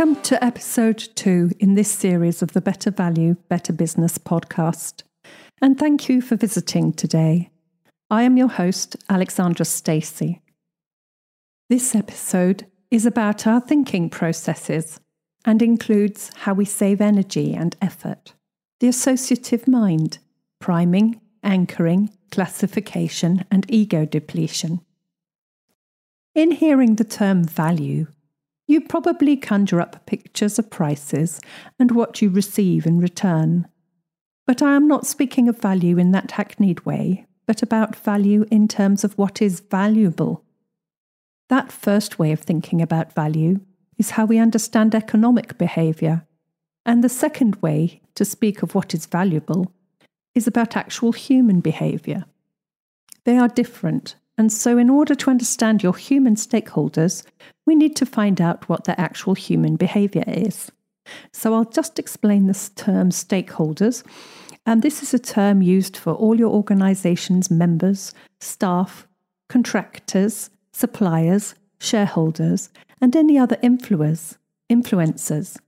Welcome to episode two in this series of the Better Value, Better Business podcast. And thank you for visiting today. I am your host, Alexandra Stacey. This episode is about our thinking processes and includes how we save energy and effort, the associative mind, priming, anchoring, classification, and ego depletion. In hearing the term value, you probably conjure up pictures of prices and what you receive in return. But I am not speaking of value in that hackneyed way, but about value in terms of what is valuable. That first way of thinking about value is how we understand economic behaviour. And the second way to speak of what is valuable is about actual human behaviour. They are different and so, in order to understand your human stakeholders, we need to find out what their actual human behavior is. So, I'll just explain this term stakeholders. And this is a term used for all your organization's members, staff, contractors, suppliers, shareholders, and any other influencers. influencers.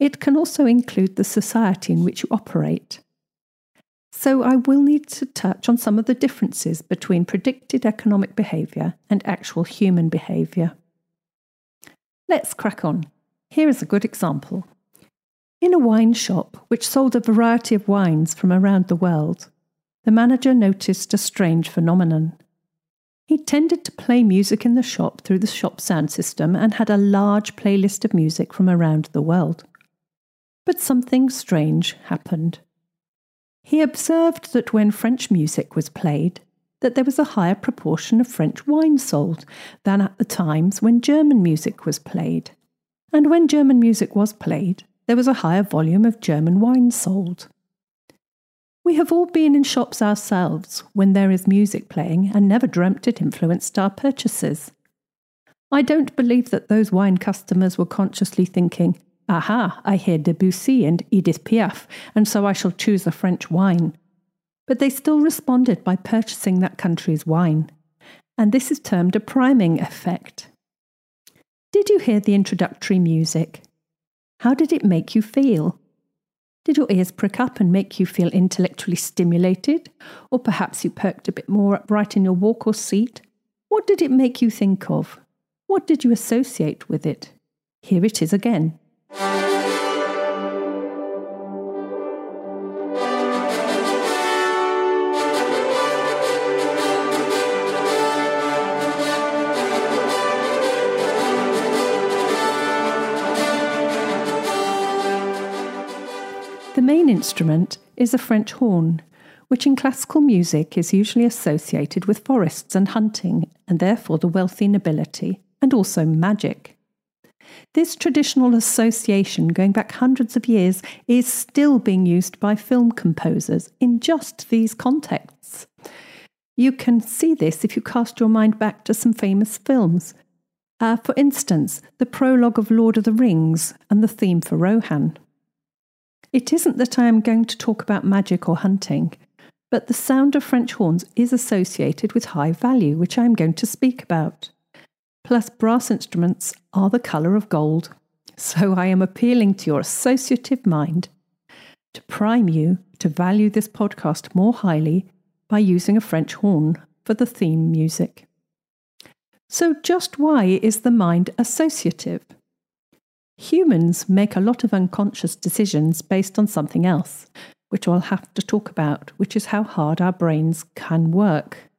It can also include the society in which you operate. So, I will need to touch on some of the differences between predicted economic behaviour and actual human behaviour. Let's crack on. Here is a good example. In a wine shop which sold a variety of wines from around the world, the manager noticed a strange phenomenon. He tended to play music in the shop through the shop sound system and had a large playlist of music from around the world. But something strange happened. He observed that when French music was played, that there was a higher proportion of French wine sold than at the times when German music was played. And when German music was played, there was a higher volume of German wine sold. We have all been in shops ourselves when there is music playing and never dreamt it influenced our purchases. I don't believe that those wine customers were consciously thinking, Aha, I hear Debussy and Edith Piaf, and so I shall choose a French wine. But they still responded by purchasing that country's wine. And this is termed a priming effect. Did you hear the introductory music? How did it make you feel? Did your ears prick up and make you feel intellectually stimulated? Or perhaps you perked a bit more upright in your walk or seat? What did it make you think of? What did you associate with it? Here it is again. Instrument is a French horn, which in classical music is usually associated with forests and hunting, and therefore the wealthy nobility, and also magic. This traditional association, going back hundreds of years, is still being used by film composers in just these contexts. You can see this if you cast your mind back to some famous films. Uh, for instance, the prologue of Lord of the Rings and the theme for Rohan. It isn't that I am going to talk about magic or hunting, but the sound of French horns is associated with high value, which I am going to speak about plus brass instruments are the colour of gold. So I am appealing to your associative mind to prime you to value this podcast more highly by using a French horn for the theme music. So, just why is the mind associative? Humans make a lot of unconscious decisions based on something else, which I'll have to talk about, which is how hard our brains can work.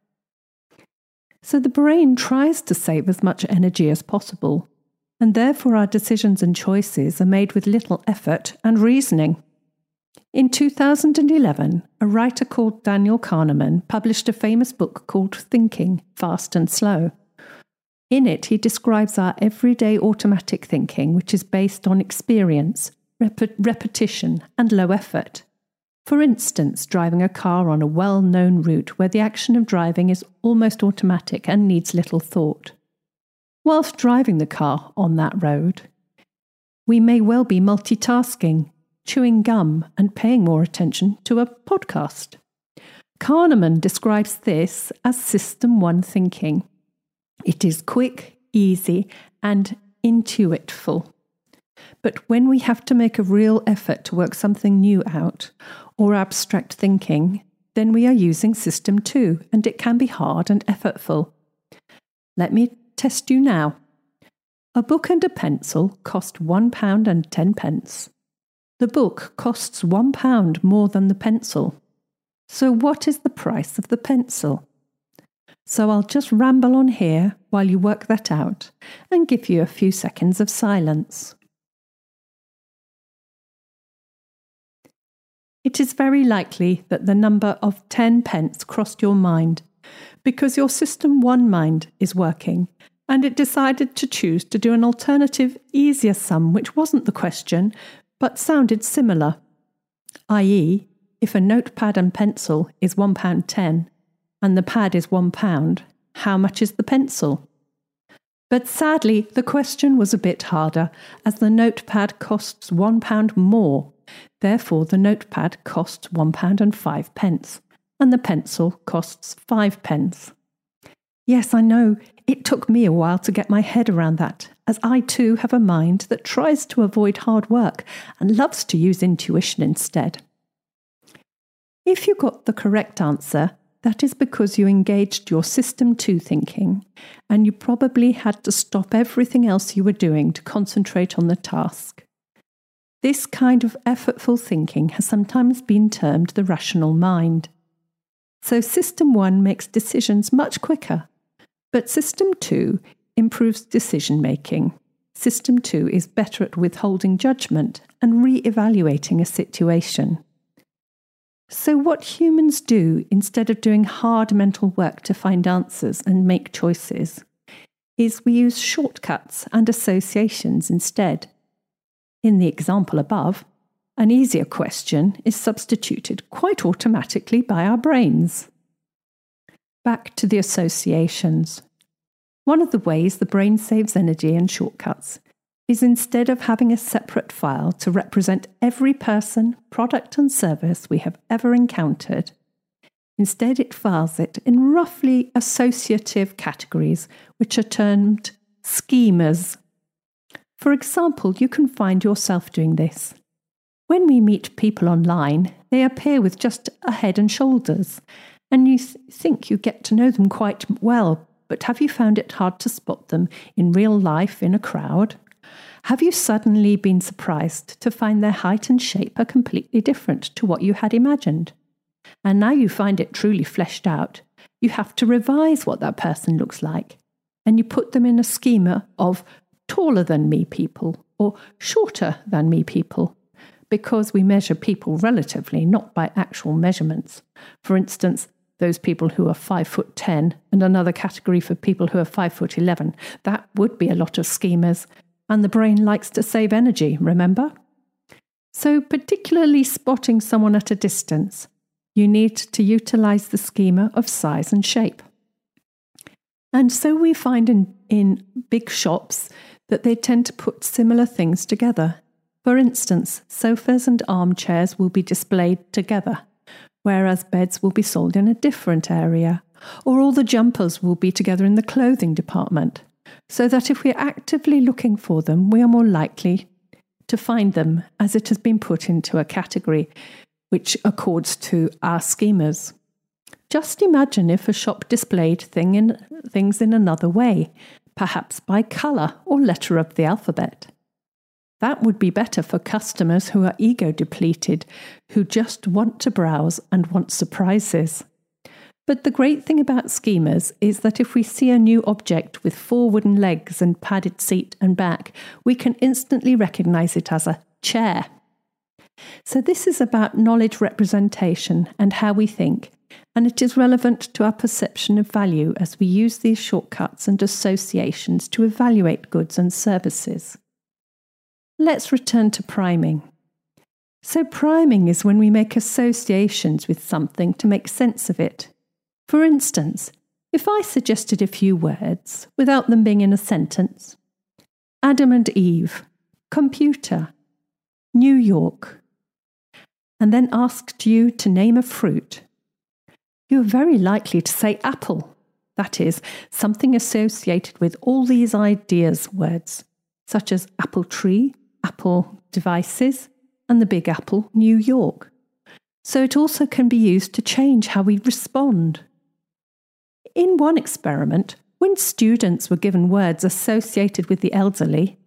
So the brain tries to save as much energy as possible, and therefore our decisions and choices are made with little effort and reasoning. In 2011, a writer called Daniel Kahneman published a famous book called Thinking, Fast and Slow. In it, he describes our everyday automatic thinking, which is based on experience, rep- repetition, and low effort. For instance, driving a car on a well known route where the action of driving is almost automatic and needs little thought. Whilst driving the car on that road, we may well be multitasking, chewing gum, and paying more attention to a podcast. Kahneman describes this as System 1 thinking. It is quick, easy, and intuitful. But when we have to make a real effort to work something new out or abstract thinking, then we are using System 2 and it can be hard and effortful. Let me test you now. A book and a pencil cost £1 and 10 pence. The book costs £1 more than the pencil. So, what is the price of the pencil? So, I'll just ramble on here while you work that out and give you a few seconds of silence. It is very likely that the number of 10 pence crossed your mind because your System 1 mind is working and it decided to choose to do an alternative, easier sum which wasn't the question but sounded similar, i.e., if a notepad and pencil is £1.10 and the pad is £1, how much is the pencil? But sadly, the question was a bit harder, as the notepad costs £1 more. Therefore, the notepad costs £1 and 5 pence, and the pencil costs 5 pence. Yes, I know, it took me a while to get my head around that, as I too have a mind that tries to avoid hard work and loves to use intuition instead. If you got the correct answer, that is because you engaged your System 2 thinking, and you probably had to stop everything else you were doing to concentrate on the task. This kind of effortful thinking has sometimes been termed the rational mind. So, System 1 makes decisions much quicker, but System 2 improves decision making. System 2 is better at withholding judgment and re evaluating a situation. So, what humans do instead of doing hard mental work to find answers and make choices is we use shortcuts and associations instead. In the example above, an easier question is substituted quite automatically by our brains. Back to the associations. One of the ways the brain saves energy in shortcuts is instead of having a separate file to represent every person, product, and service we have ever encountered, instead it files it in roughly associative categories, which are termed schemas. For example, you can find yourself doing this. When we meet people online, they appear with just a head and shoulders, and you th- think you get to know them quite well, but have you found it hard to spot them in real life in a crowd? Have you suddenly been surprised to find their height and shape are completely different to what you had imagined? And now you find it truly fleshed out, you have to revise what that person looks like. And you put them in a schema of taller than me people or shorter than me people, because we measure people relatively, not by actual measurements. For instance, those people who are five foot ten and another category for people who are five foot eleven. That would be a lot of schemas and the brain likes to save energy, remember? So, particularly spotting someone at a distance, you need to utilize the schema of size and shape. And so we find in, in big shops that they tend to put similar things together. For instance, sofas and armchairs will be displayed together, whereas beds will be sold in a different area, or all the jumpers will be together in the clothing department so that if we're actively looking for them, we are more likely to find them as it has been put into a category which accords to our schemas. Just imagine if a shop displayed thing in, things in another way, perhaps by colour or letter of the alphabet. That would be better for customers who are ego depleted, who just want to browse and want surprises. But the great thing about schemas is that if we see a new object with four wooden legs and padded seat and back, we can instantly recognize it as a chair. So, this is about knowledge representation and how we think, and it is relevant to our perception of value as we use these shortcuts and associations to evaluate goods and services. Let's return to priming. So, priming is when we make associations with something to make sense of it. For instance, if I suggested a few words without them being in a sentence Adam and Eve, computer, New York, and then asked you to name a fruit, you're very likely to say apple. That is, something associated with all these ideas words, such as apple tree, Apple devices and the Big Apple, New York. So it also can be used to change how we respond. In one experiment, when students were given words associated with the elderly,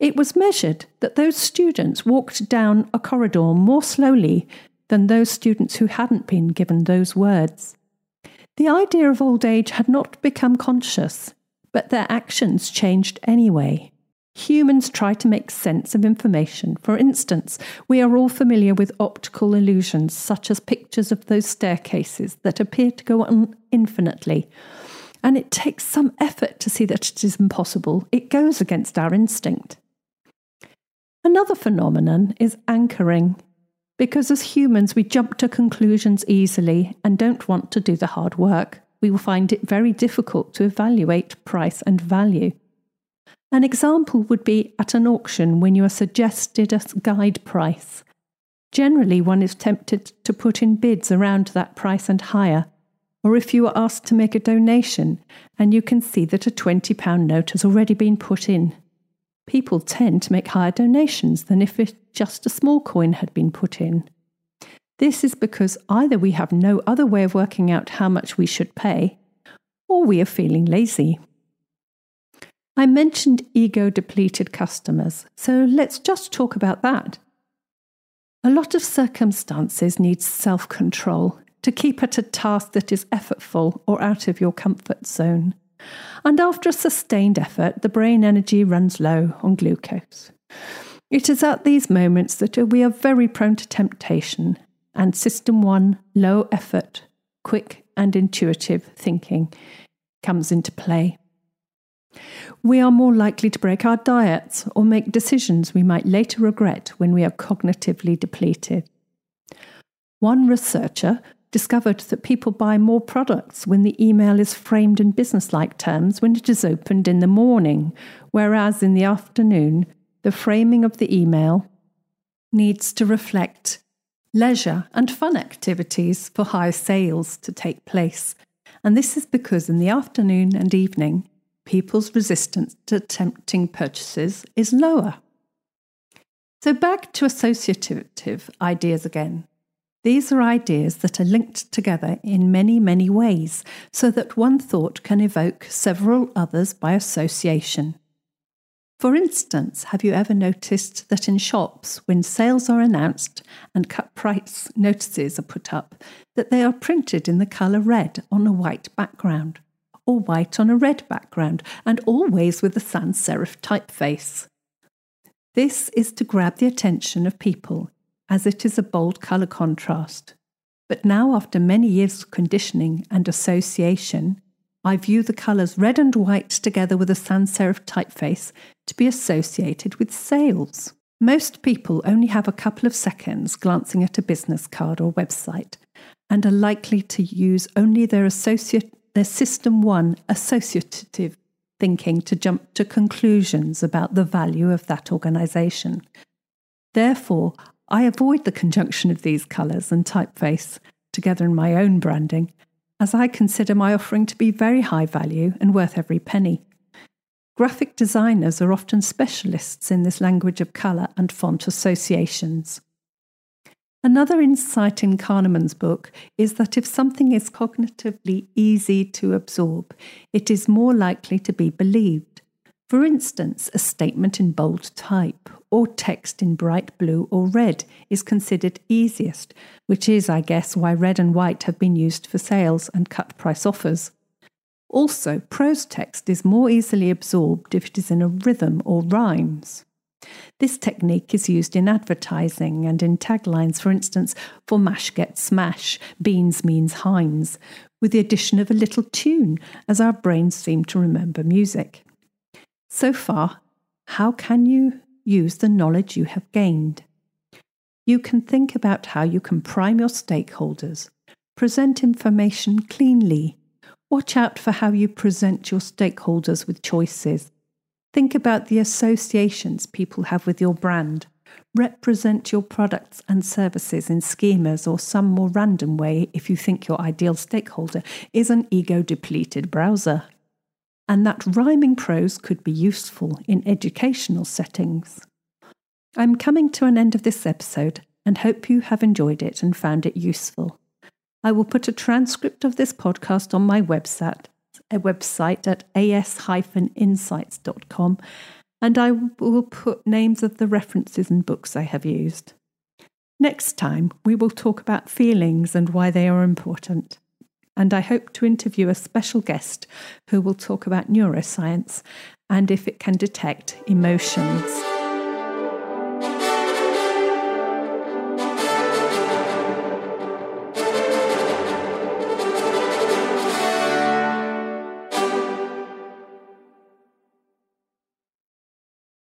it was measured that those students walked down a corridor more slowly than those students who hadn't been given those words. The idea of old age had not become conscious, but their actions changed anyway. Humans try to make sense of information. For instance, we are all familiar with optical illusions, such as pictures of those staircases that appear to go on infinitely. And it takes some effort to see that it is impossible. It goes against our instinct. Another phenomenon is anchoring. Because as humans, we jump to conclusions easily and don't want to do the hard work. We will find it very difficult to evaluate price and value. An example would be at an auction when you are suggested a guide price. Generally, one is tempted to put in bids around that price and higher, or if you are asked to make a donation and you can see that a £20 note has already been put in. People tend to make higher donations than if just a small coin had been put in. This is because either we have no other way of working out how much we should pay, or we are feeling lazy. I mentioned ego depleted customers, so let's just talk about that. A lot of circumstances need self control to keep at a task that is effortful or out of your comfort zone. And after a sustained effort, the brain energy runs low on glucose. It is at these moments that we are very prone to temptation, and System 1 low effort, quick and intuitive thinking comes into play we are more likely to break our diets or make decisions we might later regret when we are cognitively depleted. One researcher discovered that people buy more products when the email is framed in businesslike terms when it is opened in the morning, whereas in the afternoon, the framing of the email needs to reflect leisure and fun activities for high sales to take place. And this is because in the afternoon and evening, people's resistance to tempting purchases is lower. So, back to associative ideas again. These are ideas that are linked together in many, many ways, so that one thought can evoke several others by association. For instance, have you ever noticed that in shops, when sales are announced and cut price notices are put up, that they are printed in the colour red on a white background? Or white on a red background, and always with a sans serif typeface. This is to grab the attention of people, as it is a bold colour contrast. But now, after many years of conditioning and association, I view the colours red and white together with a sans serif typeface to be associated with sales. Most people only have a couple of seconds glancing at a business card or website and are likely to use only their associate their system one associative thinking to jump to conclusions about the value of that organization. Therefore, I avoid the conjunction of these colours and typeface together in my own branding, as I consider my offering to be very high value and worth every penny. Graphic designers are often specialists in this language of colour and font associations. Another insight in Kahneman's book is that if something is cognitively easy to absorb, it is more likely to be believed. For instance, a statement in bold type or text in bright blue or red is considered easiest, which is, I guess, why red and white have been used for sales and cut price offers. Also, prose text is more easily absorbed if it is in a rhythm or rhymes. This technique is used in advertising and in taglines, for instance, for mash gets smash, beans means Heinz, with the addition of a little tune, as our brains seem to remember music. So far, how can you use the knowledge you have gained? You can think about how you can prime your stakeholders, present information cleanly, watch out for how you present your stakeholders with choices, Think about the associations people have with your brand. Represent your products and services in schemas or some more random way if you think your ideal stakeholder is an ego depleted browser. And that rhyming prose could be useful in educational settings. I'm coming to an end of this episode and hope you have enjoyed it and found it useful. I will put a transcript of this podcast on my website, a website at as-insights.com, and I will put names of the references and books I have used. Next time, we will talk about feelings and why they are important. And I hope to interview a special guest who will talk about neuroscience and if it can detect emotions.